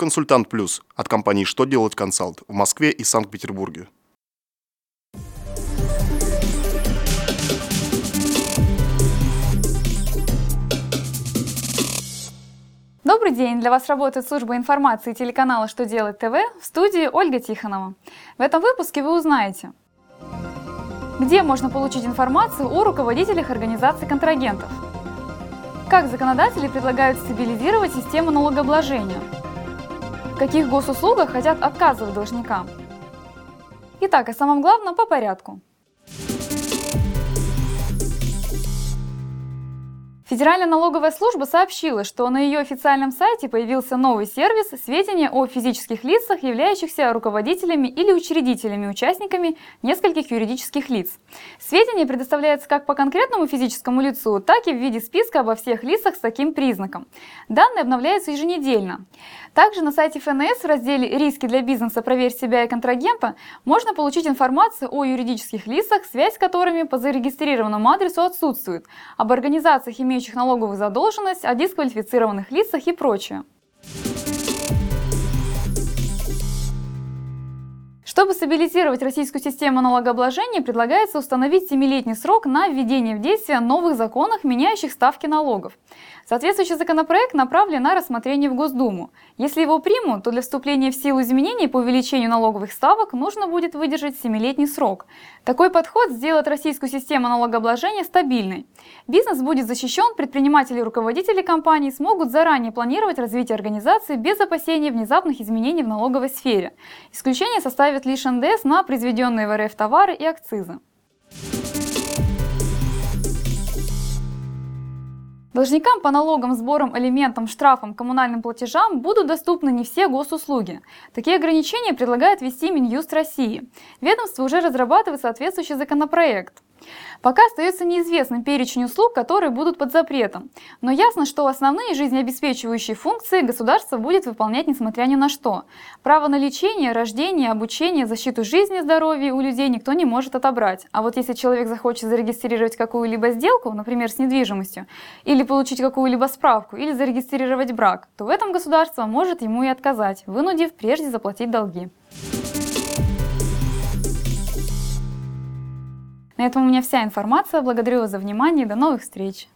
Консультант Плюс от компании «Что делать консалт» в Москве и Санкт-Петербурге. Добрый день! Для вас работает служба информации телеканала «Что делать ТВ» в студии Ольга Тихонова. В этом выпуске вы узнаете, где можно получить информацию о руководителях организаций контрагентов, как законодатели предлагают стабилизировать систему налогообложения, каких госуслугах хотят отказывать должникам. Итак, о самом главном по порядку. Федеральная налоговая служба сообщила, что на ее официальном сайте появился новый сервис «Сведения о физических лицах, являющихся руководителями или учредителями, участниками нескольких юридических лиц». Сведения предоставляются как по конкретному физическому лицу, так и в виде списка обо всех лицах с таким признаком. Данные обновляются еженедельно. Также на сайте ФНС в разделе «Риски для бизнеса. Проверь себя и контрагента» можно получить информацию о юридических лицах, связь с которыми по зарегистрированному адресу отсутствует, об организациях, имеющих налоговую задолженность, о дисквалифицированных лицах и прочее. Чтобы стабилизировать российскую систему налогообложения, предлагается установить 7-летний срок на введение в действие новых законов, меняющих ставки налогов. Соответствующий законопроект направлен на рассмотрение в Госдуму. Если его примут, то для вступления в силу изменений по увеличению налоговых ставок нужно будет выдержать 7-летний срок. Такой подход сделает российскую систему налогообложения стабильной. Бизнес будет защищен, предприниматели и руководители компаний смогут заранее планировать развитие организации без опасения внезапных изменений в налоговой сфере. Исключение составит лишь НДС на произведенные в РФ товары и акцизы. Должникам по налогам, сборам, алиментам, штрафам, коммунальным платежам будут доступны не все госуслуги. Такие ограничения предлагает ввести Минюст России. Ведомство уже разрабатывает соответствующий законопроект. Пока остается неизвестным перечень услуг, которые будут под запретом. Но ясно, что основные жизнеобеспечивающие функции государство будет выполнять несмотря ни на что. Право на лечение, рождение, обучение, защиту жизни и здоровья у людей никто не может отобрать. А вот если человек захочет зарегистрировать какую-либо сделку, например, с недвижимостью, или получить какую-либо справку, или зарегистрировать брак, то в этом государство может ему и отказать, вынудив прежде заплатить долги. На этом у меня вся информация. Благодарю вас за внимание до новых встреч!